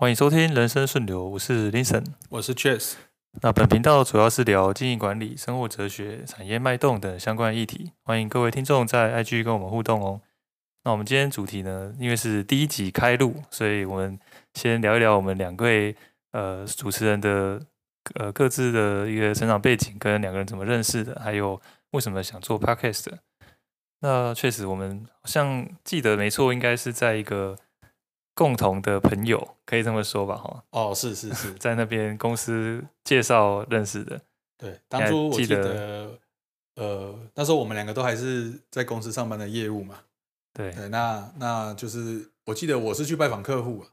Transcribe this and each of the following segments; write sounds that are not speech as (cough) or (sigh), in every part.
欢迎收听《人生顺流》，我是 Linson，我是 Chess。那本频道主要是聊经营管理、生活哲学、产业脉动等相关议题。欢迎各位听众在 IG 跟我们互动哦。那我们今天主题呢，因为是第一集开录，所以我们先聊一聊我们两位呃主持人的呃各自的一个成长背景，跟两个人怎么认识的，还有为什么想做 Podcast。那确实，我们好像记得没错，应该是在一个。共同的朋友可以这么说吧，哈。哦，是是是，(laughs) 在那边公司介绍认识的。对，当初我记得，呃，那时候我们两个都还是在公司上班的业务嘛。对对，那那就是我记得我是去拜访客户啊。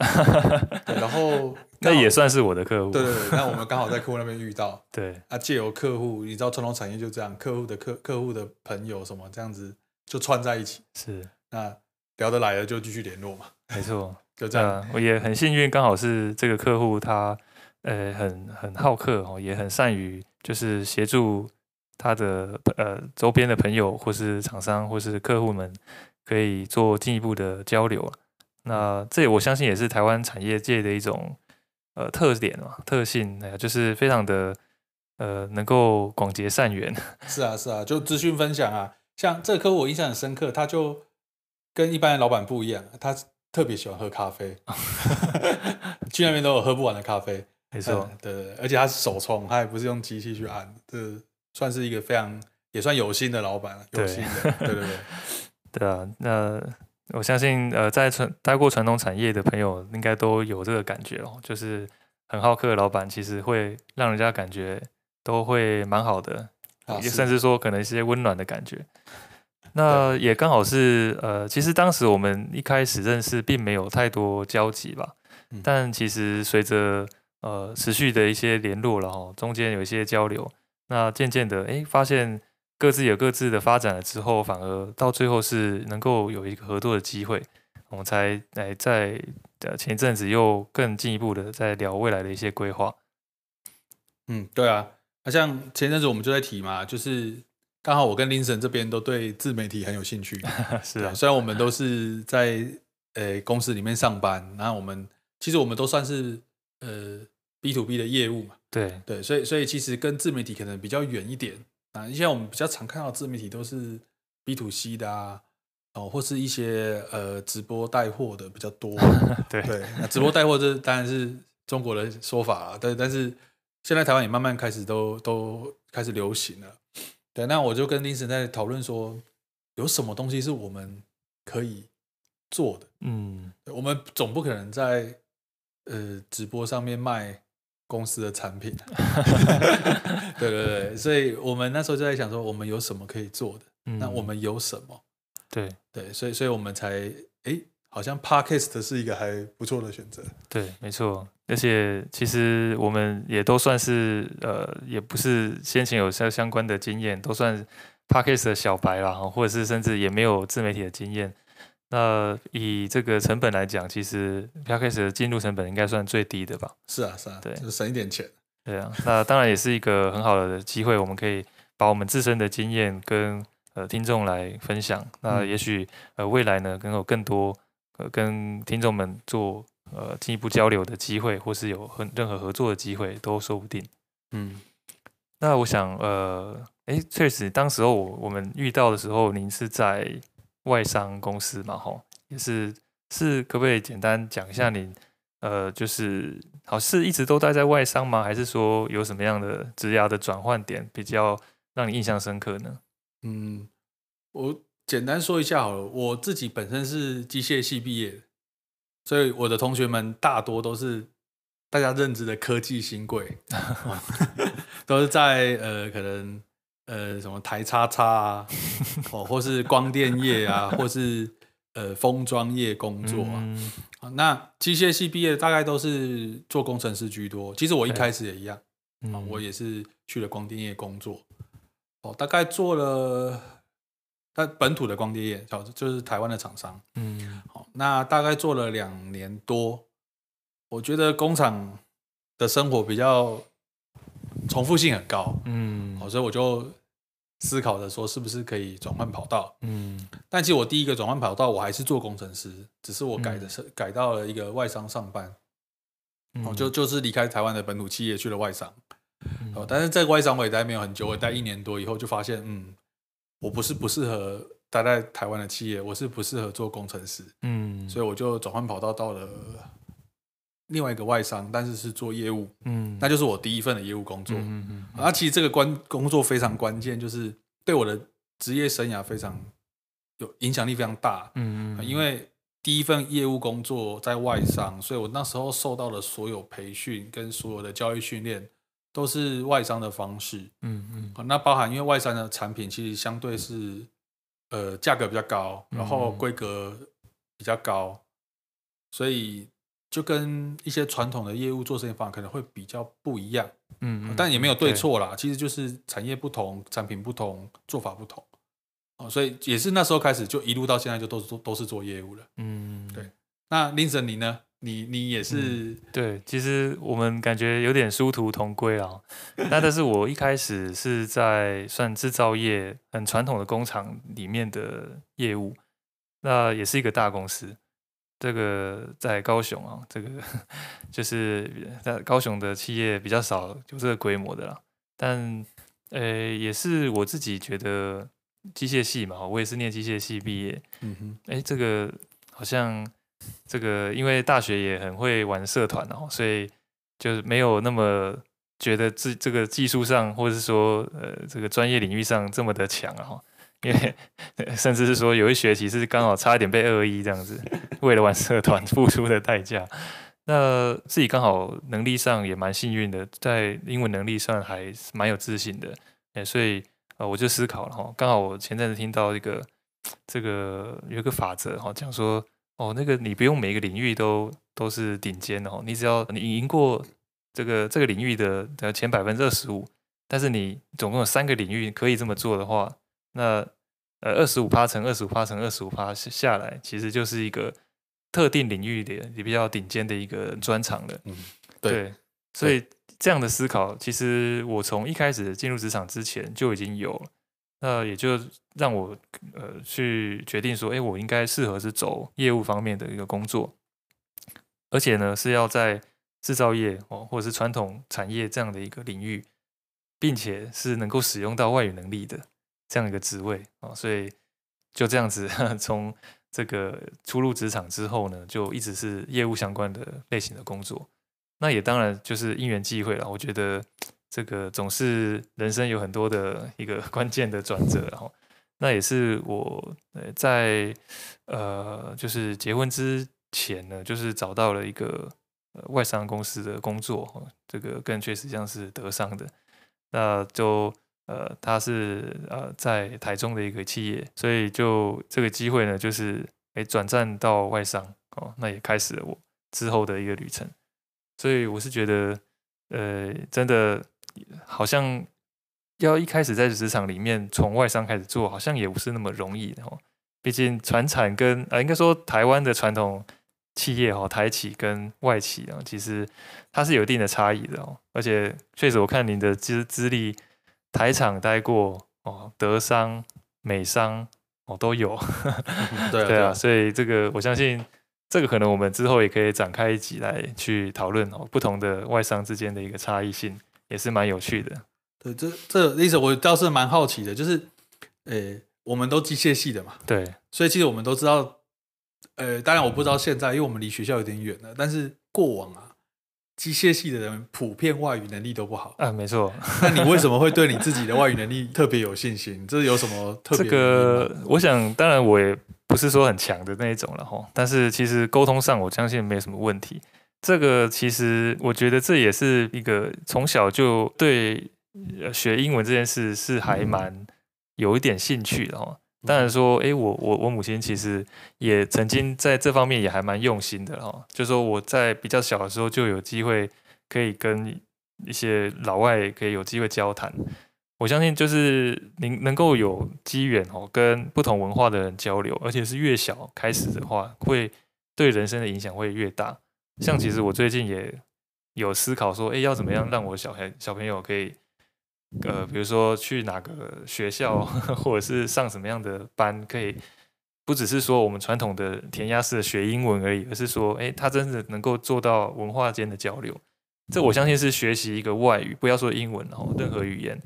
(laughs) 然后那也算是我的客户。对对对，那我们刚好在客户那边遇到。(laughs) 对啊，借由客户，你知道传统产业就这样，客户的客客户的朋友什么这样子就串在一起。是，那聊得来了就继续联络嘛。没错，(laughs) 就这样、呃。我也很幸运，刚好是这个客户，他呃很很好客哦，也很善于就是协助他的呃周边的朋友或是厂商或是客户们可以做进一步的交流。那这我相信也是台湾产业界的一种呃特点嘛，特性，那就是非常的呃能够广结善缘。(laughs) 是啊，是啊，就资讯分享啊，像这个客户我印象很深刻，他就跟一般的老板不一样，他。特别喜欢喝咖啡，(laughs) 去那边都有喝不完的咖啡。没错，对对，而且他是手冲，他也不是用机器去按，这算是一个非常也算有心的老板，有心的。对对对，(laughs) 对啊。那我相信，呃，在传待过传统产业的朋友，应该都有这个感觉哦，就是很好客的老板，其实会让人家感觉都会蛮好的，也甚至说可能一些温暖的感觉。那也刚好是呃，其实当时我们一开始认识并没有太多交集吧，嗯、但其实随着呃持续的一些联络了哈，中间有一些交流，那渐渐的哎发现各自有各自的发展了之后，反而到最后是能够有一个合作的机会，我们才来在呃前一阵子又更进一步的在聊未来的一些规划。嗯，对啊，那像前阵子我们就在提嘛，就是。刚好我跟 Linson 这边都对自媒体很有兴趣，(laughs) 是啊，虽然我们都是在呃公司里面上班，然后我们其实我们都算是呃 B to B 的业务嘛，对。对，所以所以其实跟自媒体可能比较远一点。啊，因为我们比较常看到自媒体都是 B to C 的啊，哦，或是一些呃直播带货的比较多，(laughs) 对。对，那直播带货这当然是中国的说法啊，对，但是现在台湾也慢慢开始都都开始流行了。对，那我就跟林 i 在讨论说，有什么东西是我们可以做的？嗯，我们总不可能在呃直播上面卖公司的产品。(laughs) 对对对，所以我们那时候就在想说，我们有什么可以做的？嗯、那我们有什么？对对，所以所以我们才哎。好像 Podcast 是一个还不错的选择。对，没错。而且其实我们也都算是呃，也不是先前有相相关的经验，都算 Podcast 的小白啦，或者是甚至也没有自媒体的经验。那以这个成本来讲，其实 Podcast 的进入成本应该算最低的吧？是啊，是啊，对，就省一点钱。对啊，那当然也是一个很好的机会，我们可以把我们自身的经验跟呃听众来分享。那也许呃未来呢，能有更多。跟听众们做呃进一步交流的机会，或是有很任何合作的机会，都说不定。嗯，那我想呃，哎，确实，当时候我我们遇到的时候，您是在外商公司嘛，吼，也是是，可不可以简单讲一下您呃，就是好是一直都待在外商吗？还是说有什么样的职涯的转换点比较让你印象深刻呢？嗯，我。简单说一下好了，我自己本身是机械系毕业的，所以我的同学们大多都是大家认知的科技新贵，(laughs) 都是在呃可能呃什么台叉叉啊，哦或是光电业啊，或是呃封装业工作啊。嗯、那机械系毕业大概都是做工程师居多，其实我一开始也一样，嗯、我也是去了光电业工作，哦大概做了。那本土的光碟业，就是台湾的厂商，嗯，好，那大概做了两年多，我觉得工厂的生活比较重复性很高，嗯，好，所以我就思考着说是不是可以转换跑道。嗯，但其实我第一个转换跑道我还是做工程师，只是我改的是、嗯、改到了一个外商上班。哦，就就是离开台湾的本土企业去了外商。哦，但是在外商我也待没有很久，我待一年多以后就发现，嗯，我不是不适合待在台湾的企业，我是不适合做工程师。嗯，所以我就转换跑道到了另外一个外商，但是是做业务。嗯，那就是我第一份的业务工作。嗯嗯嗯。那其实这个关工作非常关键，就是对我的职业生涯非常有影响力，非常大。嗯嗯。因为第一份业务工作在外商，所以我那时候受到的所有培训跟所有的教育训练。都是外商的方式，嗯嗯，那包含因为外商的产品其实相对是，呃，价格比较高，然后规格比较高，所以就跟一些传统的业务做生意方法可能会比较不一样，嗯，但也没有对。错啦，其实就是产业不同，产品不同，做法不同，哦，所以也是那时候开始就一路到现在就都是做都是做业务了，嗯，对，那 Linson 你呢？你你也是、嗯、对，其实我们感觉有点殊途同归啊。那但是我一开始是在算制造业很传统的工厂里面的业务，那也是一个大公司。这个在高雄啊，这个 (laughs) 就是在高雄的企业比较少有这个规模的啦。但呃，也是我自己觉得机械系嘛，我也是念机械系毕业。嗯哼，哎，这个好像。这个因为大学也很会玩社团哦，所以就是没有那么觉得自这个技术上，或者是说呃这个专业领域上这么的强啊。因为 (laughs) 甚至是说有一学期是刚好差一点被二一这样子，为了玩社团付出的代价。那自己刚好能力上也蛮幸运的，在英文能力上还蛮有自信的。哎，所以呃我就思考了哈，刚好我前阵子听到一个这个有一个法则哈，讲说。哦，那个你不用每个领域都都是顶尖的哦，你只要你赢过这个这个领域的的前百分之二十五，但是你总共有三个领域可以这么做的话，那呃二十五趴乘二十五趴乘二十五趴下来，其实就是一个特定领域的你比较顶尖的一个专长了。嗯，对，对，所以这样的思考，其实我从一开始进入职场之前就已经有了。那也就让我呃去决定说，哎，我应该适合是走业务方面的一个工作，而且呢是要在制造业哦，或者是传统产业这样的一个领域，并且是能够使用到外语能力的这样一个职位啊，所以就这样子 (laughs) 从这个初入职场之后呢，就一直是业务相关的类型的工作。那也当然就是因缘际会了，我觉得。这个总是人生有很多的一个 (laughs) 关键的转折，然后那也是我呃在呃就是结婚之前呢，就是找到了一个外商公司的工作，这个更确实像是德商的，那就呃他是呃在台中的一个企业，所以就这个机会呢，就是诶转战到外商哦，那也开始了我之后的一个旅程，所以我是觉得呃真的。好像要一开始在职场里面从外商开始做，好像也不是那么容易的哦。毕竟船产跟呃，应该说台湾的传统企业哈，台企跟外企啊，其实它是有一定的差异的哦。而且确实，我看您的资资历，台厂待过哦，德商、美商哦都有。(laughs) (laughs) 对啊，对啊，所以这个我相信，这个可能我们之后也可以展开一集来去讨论哦，不同的外商之间的一个差异性。也是蛮有趣的，对，这这意思我倒是蛮好奇的，就是，诶，我们都机械系的嘛，对，所以其实我们都知道，呃，当然我不知道现在，因为我们离学校有点远了，但是过往啊，机械系的人普遍外语能力都不好啊，没错。那你为什么会对你自己的外语能力特别有信心？这是有什么特别？这个，我想，当然我也不是说很强的那一种了哈，但是其实沟通上，我相信没有什么问题。这个其实我觉得这也是一个从小就对学英文这件事是还蛮有一点兴趣的哦。当然说，哎，我我我母亲其实也曾经在这方面也还蛮用心的哦。就说我在比较小的时候就有机会可以跟一些老外可以有机会交谈。我相信就是您能够有机缘哦，跟不同文化的人交流，而且是越小开始的话，会对人生的影响会越大。像其实我最近也有思考说，哎，要怎么样让我小孩小朋友可以呃，比如说去哪个学校，或者是上什么样的班，可以不只是说我们传统的填鸭式的学英文而已，而是说，哎，他真的能够做到文化间的交流。这我相信是学习一个外语，不要说英文哦，任何语言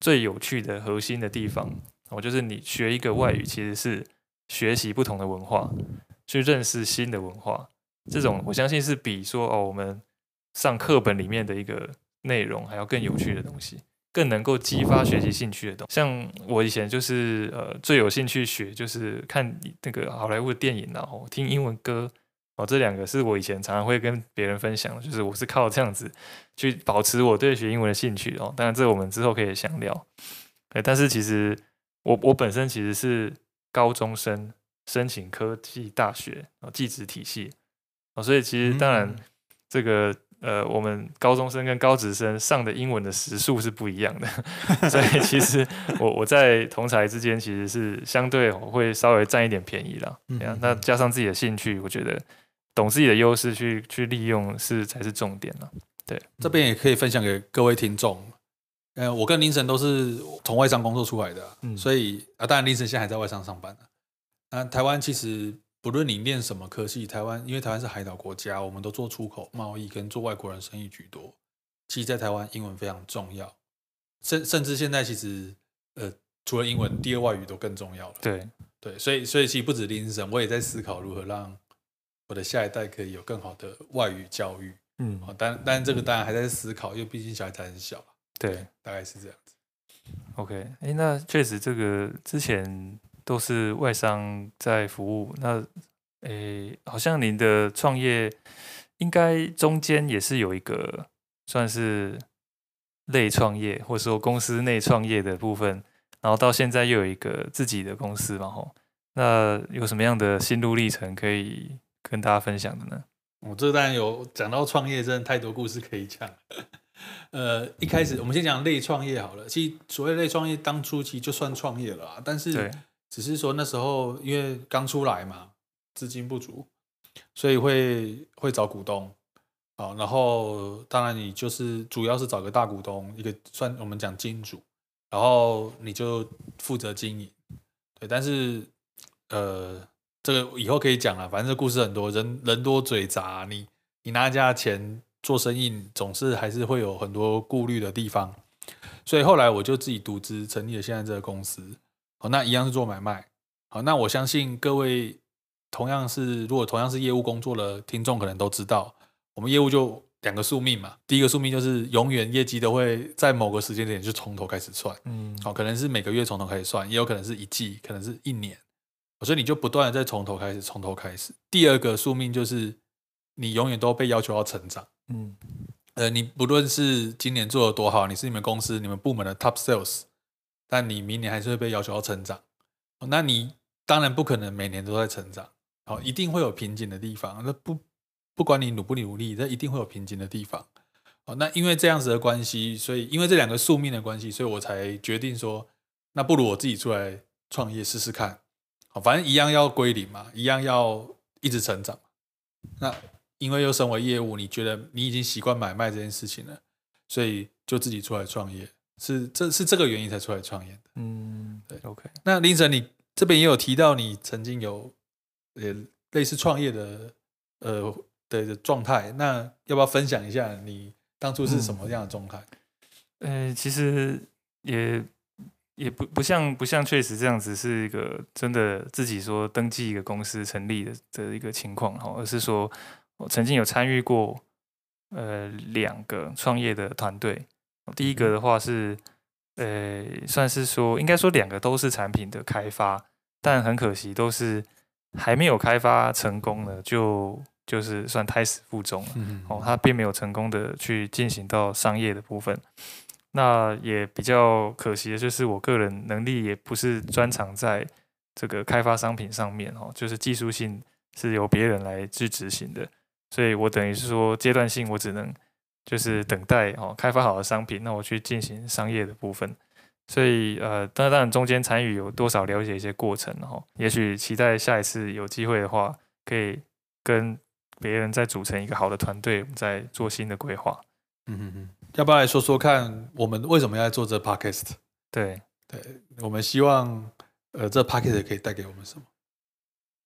最有趣的核心的地方，哦，就是你学一个外语，其实是学习不同的文化，去认识新的文化。这种我相信是比说哦，我们上课本里面的一个内容还要更有趣的东西。更能够激发学习兴趣的东西，像我以前就是呃最有兴趣学就是看那个好莱坞的电影，然后听英文歌哦，这两个是我以前常常会跟别人分享的，就是我是靠这样子去保持我对学英文的兴趣哦。当然，这我们之后可以详聊。但是其实我我本身其实是高中生申请科技大学哦，技职体系哦，所以其实当然这个。呃，我们高中生跟高职生上的英文的时数是不一样的，(laughs) 所以其实我我在同才之间其实是相对我会稍微占一点便宜啦。嗯，那加上自己的兴趣，我觉得懂自己的优势去去利用是才是重点了。对，这边也可以分享给各位听众。呃，我跟林晨都是从外商工作出来的，嗯，所以啊，当然林晨现在还在外商上班。那台湾其实。不论你念什么科系，台湾因为台湾是海岛国家，我们都做出口贸易跟做外国人生意居多。其实，在台湾英文非常重要，甚甚至现在其实呃，除了英文，第二外语都更重要了。对对，所以所以其实不止林森，我也在思考如何让我的下一代可以有更好的外语教育。嗯，但但这个当然还在思考，因为毕竟小孩子还很小。对，大概是这样子。OK，哎，那确实这个之前。都是外商在服务，那诶，好像您的创业应该中间也是有一个算是类创业，或者说公司内创业的部分，然后到现在又有一个自己的公司嘛，吼，那有什么样的心路历程可以跟大家分享的呢？我这当然有讲到创业，真的太多故事可以讲。(laughs) 呃，一开始我们先讲类创业好了，其实所谓类创业，当初其实就算创业了，但是。只是说那时候因为刚出来嘛，资金不足，所以会会找股东，好，然后当然你就是主要是找个大股东，一个算我们讲金主，然后你就负责经营，对，但是呃，这个以后可以讲了，反正这故事很多，人人多嘴杂，你你拿人家钱做生意，总是还是会有很多顾虑的地方，所以后来我就自己独资成立了现在这个公司。好，那一样是做买卖。好，那我相信各位同样是如果同样是业务工作的听众，可能都知道，我们业务就两个宿命嘛。第一个宿命就是永远业绩都会在某个时间点就从头开始算。嗯，好，可能是每个月从头开始算，也有可能是一季，可能是一年。所以你就不断的在从头开始，从头开始。第二个宿命就是你永远都被要求要成长。嗯，呃，你不论是今年做的多好，你是你们公司、你们部门的 top sales。但你明年还是会被要求要成长，那你当然不可能每年都在成长，好，一定会有瓶颈的地方。那不不管你努不努力，这一定会有瓶颈的地方。好，那因为这样子的关系，所以因为这两个宿命的关系，所以我才决定说，那不如我自己出来创业试试看。好，反正一样要归零嘛，一样要一直成长。那因为又身为业务，你觉得你已经习惯买卖这件事情了，所以就自己出来创业。是，这是这个原因才出来创业的。嗯，对，OK。那林晨，你这边也有提到你曾经有呃类似创业的呃的的状态，那要不要分享一下你当初是什么样的状态？嗯，呃，其实也也不不像不像确实这样子是一个真的自己说登记一个公司成立的的一个情况哈，而是说我曾经有参与过呃两个创业的团队。第一个的话是，呃，算是说，应该说两个都是产品的开发，但很可惜都是还没有开发成功呢，就就是算胎死腹中了。哦，它并没有成功的去进行到商业的部分。那也比较可惜的就是，我个人能力也不是专长在这个开发商品上面哦，就是技术性是由别人来去执行的，所以我等于是说阶段性我只能。就是等待哦，开发好的商品，那我去进行商业的部分。所以呃，当然中间参与有多少了解一些过程哈，也许期待下一次有机会的话，可以跟别人再组成一个好的团队，再做新的规划。嗯嗯嗯。要不要来说说看，我们为什么要做这 podcast？对对，我们希望呃，这 podcast 可以带给我们什么？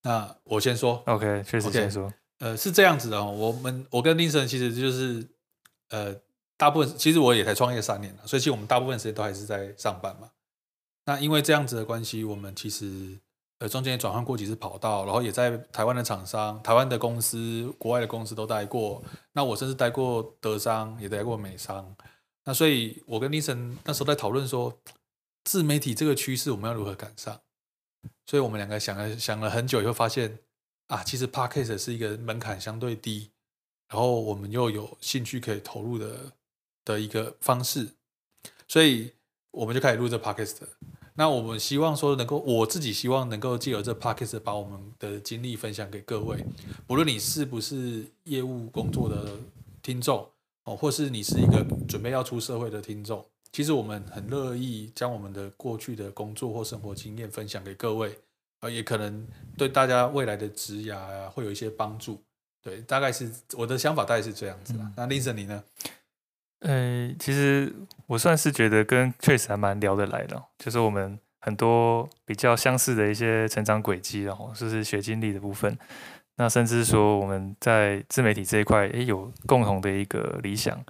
那我先说，OK，确实先说，呃，是这样子的哦，我们我跟 Linson 其实就是呃，大部分其实我也才创业三年了，所以其实我们大部分时间都还是在上班嘛。那因为这样子的关系，我们其实。呃，中间也转换过几次跑道，然后也在台湾的厂商、台湾的公司、国外的公司都待过。那我甚至待过德商，也待过美商。那所以，我跟 Linson 那时候在讨论说，自媒体这个趋势我们要如何赶上？所以我们两个想了想了很久，以后发现啊，其实 Podcast 是一个门槛相对低，然后我们又有兴趣可以投入的的一个方式，所以我们就开始录这 Podcast。那我们希望说能够，我自己希望能够借由这 podcast 把我们的经历分享给各位，不论你是不是业务工作的听众哦，或是你是一个准备要出社会的听众，其实我们很乐意将我们的过去的工作或生活经验分享给各位，呃，也可能对大家未来的职涯啊会有一些帮助。对，大概是我的想法，大概是这样子啦。嗯、那 Linson 你呢？呃，其实我算是觉得跟 Trace 还蛮聊得来的，就是我们很多比较相似的一些成长轨迹，然后就是学经历的部分，那甚至说我们在自媒体这一块，也有共同的一个理想，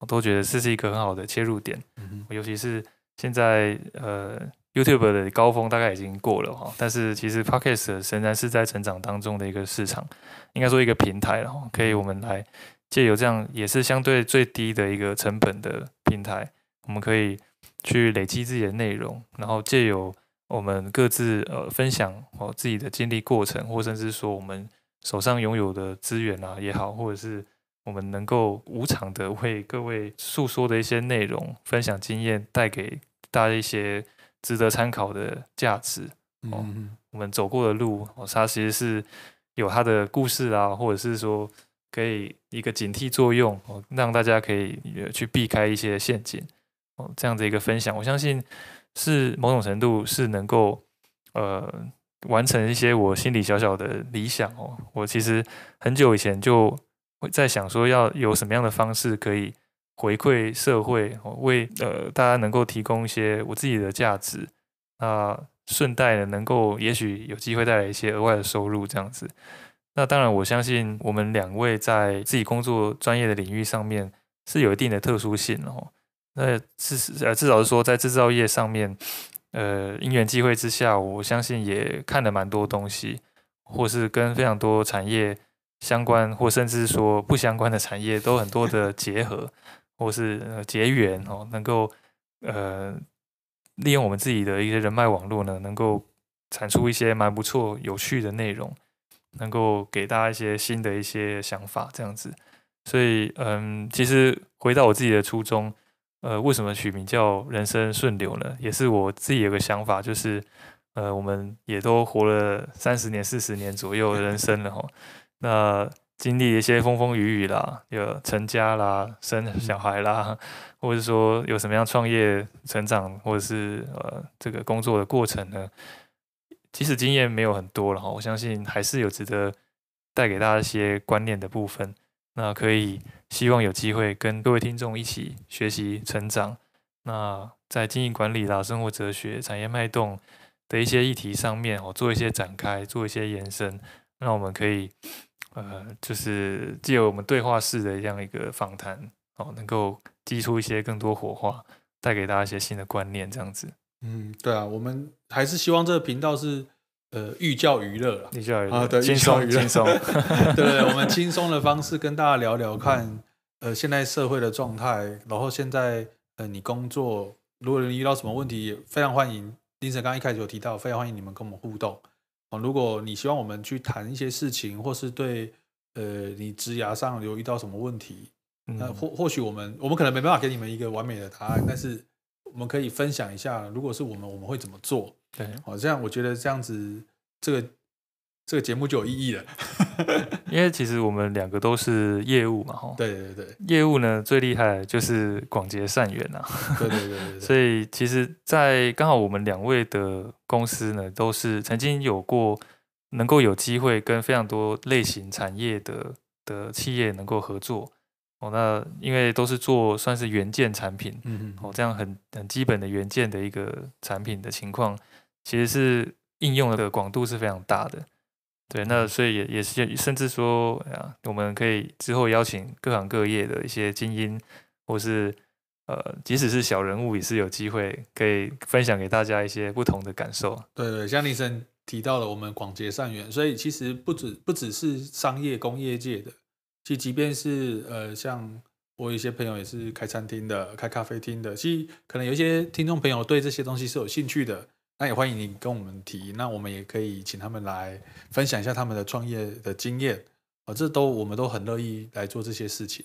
我都觉得这是一个很好的切入点。嗯、尤其是现在呃 YouTube 的高峰大概已经过了哈，但是其实 Podcast 仍然是在成长当中的一个市场，应该说一个平台，然后可以我们来。借由这样也是相对最低的一个成本的平台，我们可以去累积自己的内容，然后借由我们各自呃分享哦自己的经历过程，或甚至说我们手上拥有的资源啊也好，或者是我们能够无偿的为各位诉说的一些内容、分享经验，带给大家一些值得参考的价值哦。我们走过的路哦，它其实是有它的故事啊，或者是说。可以一个警惕作用哦，让大家可以去避开一些陷阱哦，这样的一个分享，我相信是某种程度是能够呃完成一些我心里小小的理想哦。我其实很久以前就会在想说，要有什么样的方式可以回馈社会，为呃大家能够提供一些我自己的价值，那顺带呢能够也许有机会带来一些额外的收入，这样子。那当然，我相信我们两位在自己工作专业的领域上面是有一定的特殊性哦。那至呃至少是说，在制造业上面，呃因缘际会之下，我相信也看了蛮多东西，或是跟非常多产业相关，或甚至说不相关的产业都很多的结合，或是结缘哦，能够呃利用我们自己的一些人脉网络呢，能够产出一些蛮不错、有趣的内容。能够给大家一些新的一些想法，这样子，所以嗯，其实回到我自己的初衷，呃，为什么取名叫人生顺流呢？也是我自己有个想法，就是呃，我们也都活了三十年、四十年左右的人生了哈，那经历一些风风雨雨啦，有成家啦、生小孩啦，或者说有什么样创业、成长，或者是呃这个工作的过程呢？即使经验没有很多了哈，我相信还是有值得带给大家一些观念的部分。那可以希望有机会跟各位听众一起学习成长。那在经营管理啦、生活哲学、产业脉动的一些议题上面哦，做一些展开，做一些延伸。那我们可以呃，就是借由我们对话式的这样一个访谈哦，能够激出一些更多火花，带给大家一些新的观念，这样子。嗯，对啊，我们还是希望这个频道是呃寓教于乐啦，寓教于乐啊，对，轻松轻松，(laughs) 对对，我们轻松的方式跟大家聊聊看，呃，现在社会的状态，然后现在呃你工作，如果你遇到什么问题，也非常欢迎。Linson 刚刚一开始有提到，非常欢迎你们跟我们互动哦。如果你希望我们去谈一些事情，或是对呃你职涯上有遇到什么问题，那、嗯、或或许我们我们可能没办法给你们一个完美的答案，但是。我们可以分享一下，如果是我们，我们会怎么做？对，好，这样我觉得这样子，这个这个节目就有意义了。(laughs) 因为其实我们两个都是业务嘛，哈。对对对，业务呢最厉害的就是广结善缘呐。对对对对，对。(laughs) 所以其实，在刚好我们两位的公司呢，都是曾经有过能够有机会跟非常多类型产业的的企业能够合作。哦，那因为都是做算是元件产品，嗯哦，这样很很基本的元件的一个产品的情况，其实是应用的广度是非常大的。对，那所以也也是甚至说啊，我们可以之后邀请各行各业的一些精英，或是呃，即使是小人物，也是有机会可以分享给大家一些不同的感受。对对，像林森提到了我们广结善缘，所以其实不止不只是商业工业界的。其实，即便是呃，像我有一些朋友也是开餐厅的、开咖啡厅的，其实可能有一些听众朋友对这些东西是有兴趣的，那也欢迎你跟我们提，那我们也可以请他们来分享一下他们的创业的经验啊，这都我们都很乐意来做这些事情。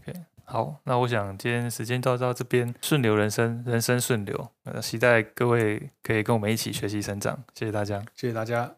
OK，好，那我想今天时间到到这边，顺流人生，人生顺流，呃，期待各位可以跟我们一起学习成长，谢谢大家，谢谢大家。